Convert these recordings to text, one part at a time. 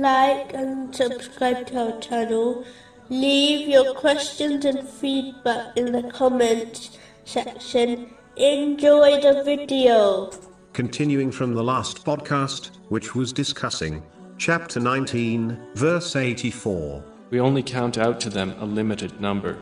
like and subscribe to our channel. Leave your questions and feedback in the comments section. Enjoy the video. Continuing from the last podcast, which was discussing chapter 19, verse 84. We only count out to them a limited number.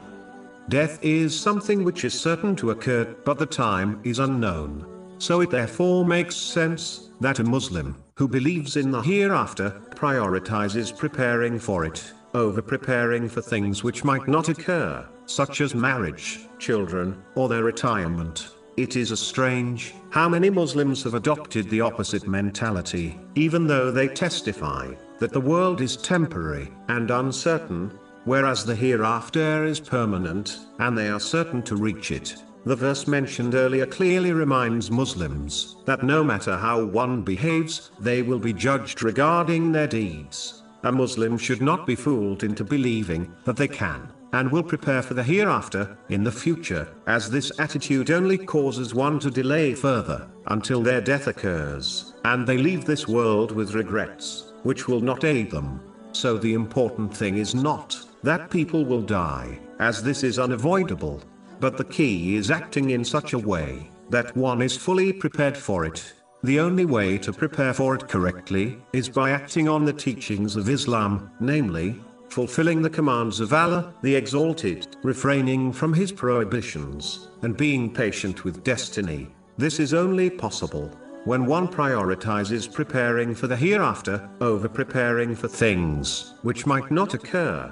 Death is something which is certain to occur, but the time is unknown. So it therefore makes sense that a Muslim who believes in the hereafter prioritizes preparing for it over preparing for things which might not occur, such as marriage, children, or their retirement. It is a strange how many Muslims have adopted the opposite mentality, even though they testify that the world is temporary and uncertain, whereas the hereafter is permanent, and they are certain to reach it. The verse mentioned earlier clearly reminds Muslims that no matter how one behaves, they will be judged regarding their deeds. A Muslim should not be fooled into believing that they can and will prepare for the hereafter in the future, as this attitude only causes one to delay further until their death occurs, and they leave this world with regrets, which will not aid them. So the important thing is not that people will die, as this is unavoidable. But the key is acting in such a way that one is fully prepared for it. The only way to prepare for it correctly is by acting on the teachings of Islam, namely, fulfilling the commands of Allah, the Exalted, refraining from His prohibitions, and being patient with destiny. This is only possible when one prioritizes preparing for the hereafter over preparing for things which might not occur.